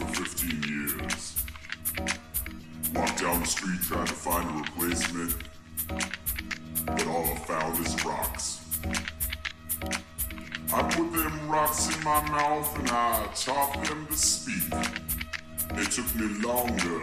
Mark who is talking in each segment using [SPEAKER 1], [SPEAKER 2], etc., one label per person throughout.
[SPEAKER 1] for 15 years. Walked down the street trying to find a replacement, but all I found is rocks. I put them rocks in my mouth and I taught them to speak. It took me longer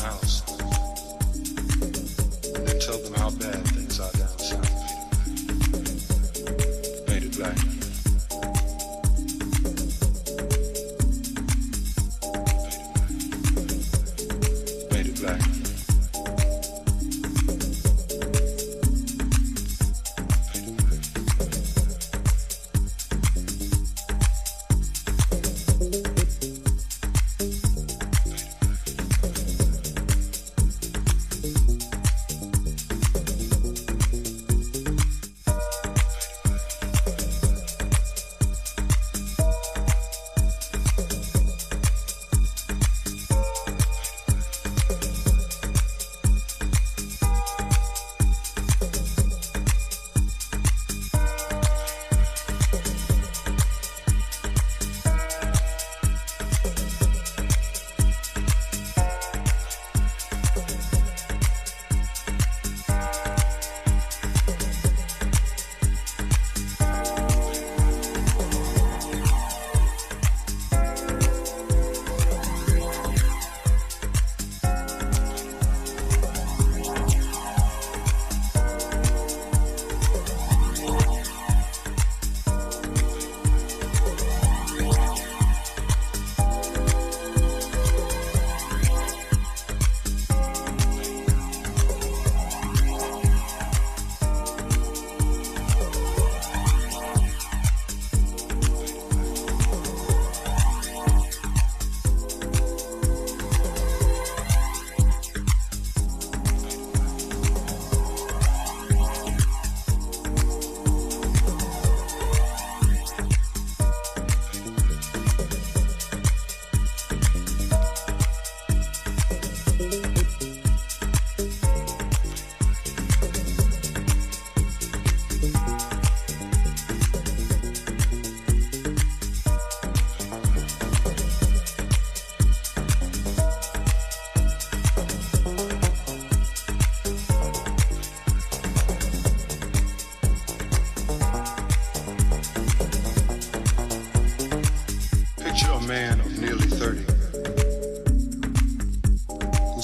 [SPEAKER 2] house.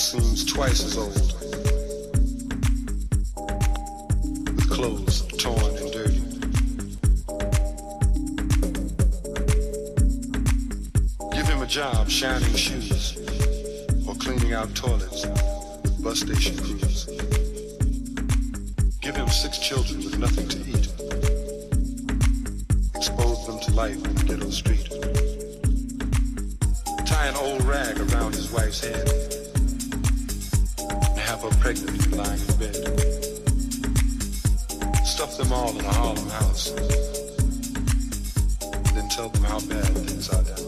[SPEAKER 2] Seems twice as old, with clothes torn and dirty. Give him a job shining shoes or cleaning out toilets with bus station crews. Give him six children with nothing to eat. Expose them to life on the ghetto street tie an old rag around his wife's head pregnant and lying in bed. Stuff them all in a Harlem house. And then tell them how bad things are down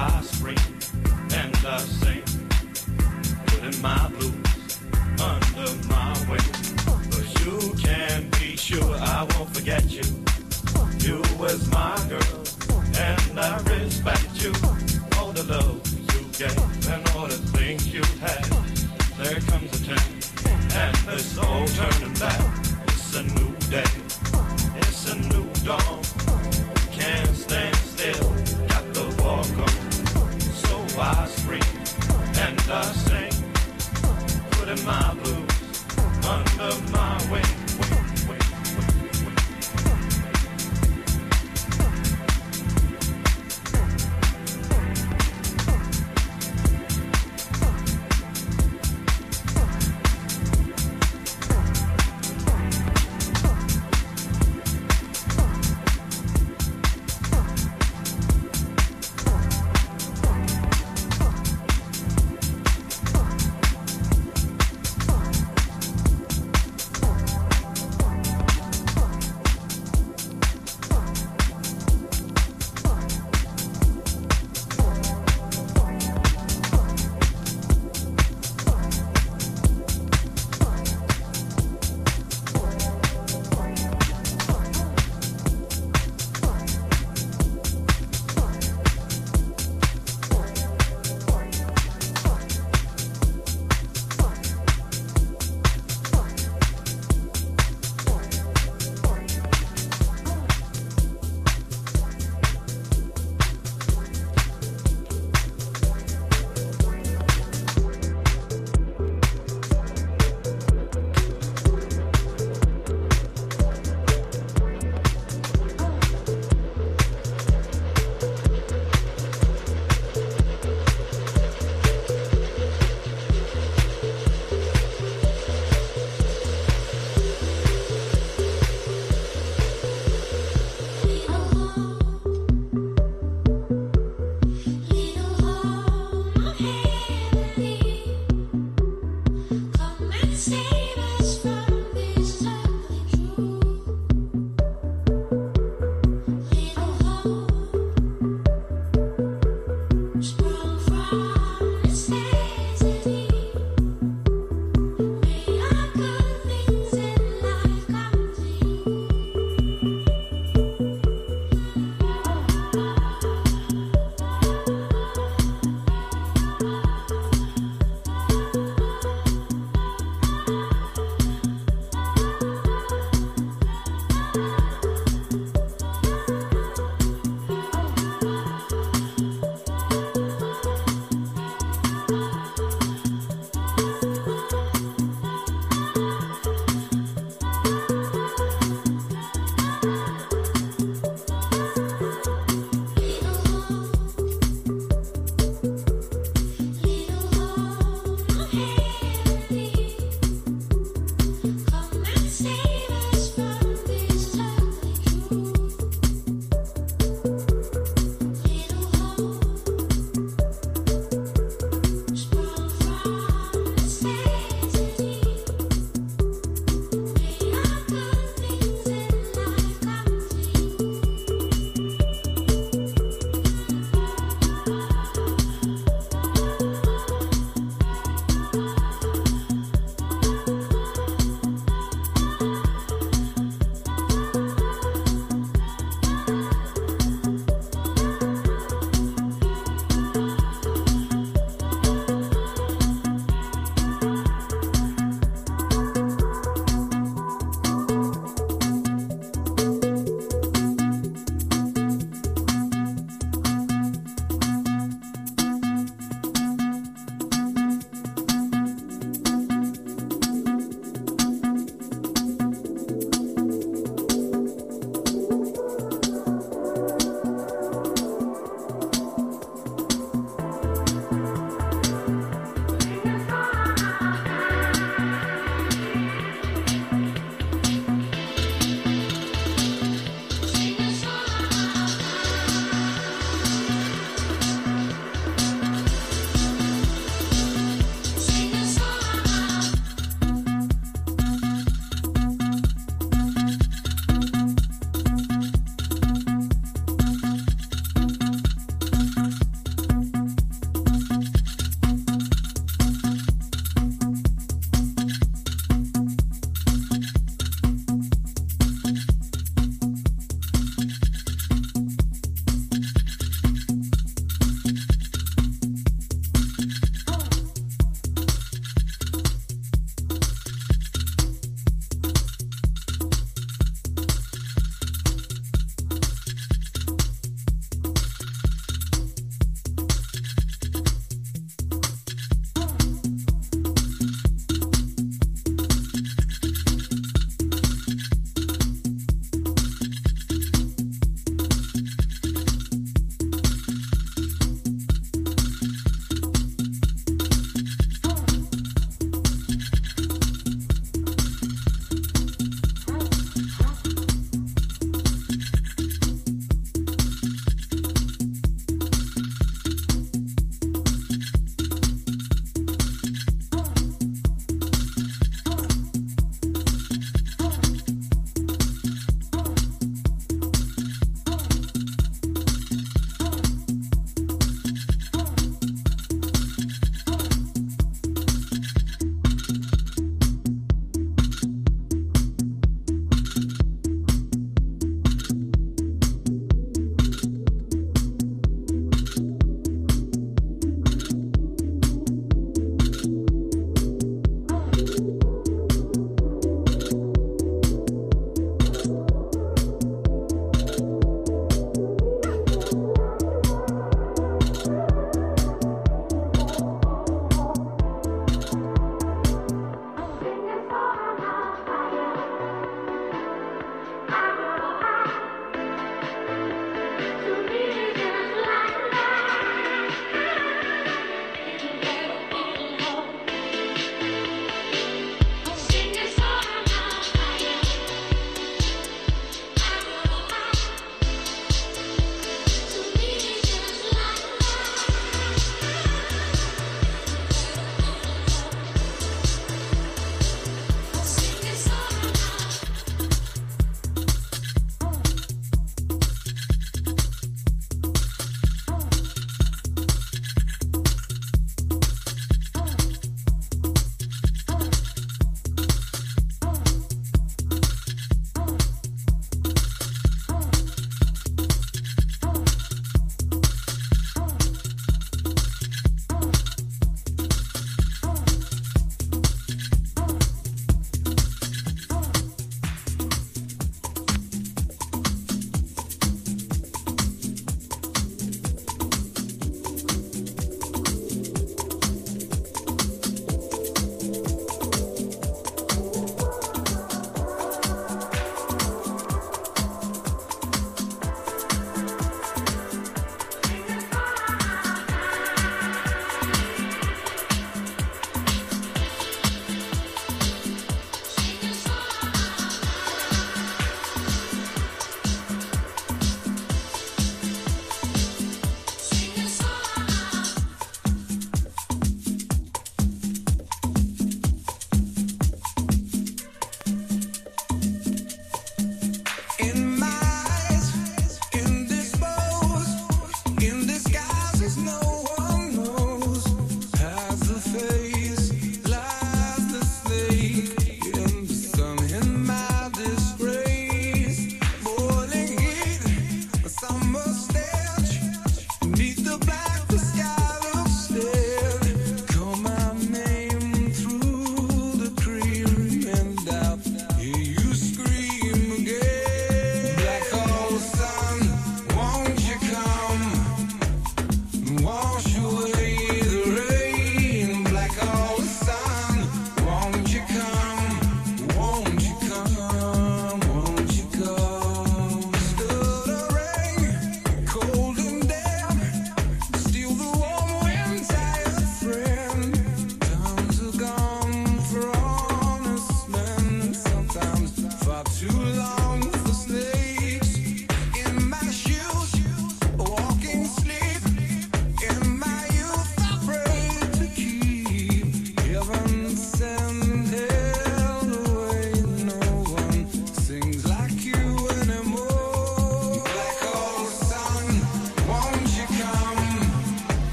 [SPEAKER 2] I scream and I sing, putting my blues under my wing. But you can be sure I won't forget you. You was my girl, and I respect you. All the love you gave and all the things you had.
[SPEAKER 3] There comes a time, and it's all turning back. It's a new day, it's a new dawn. my blues.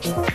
[SPEAKER 3] Keep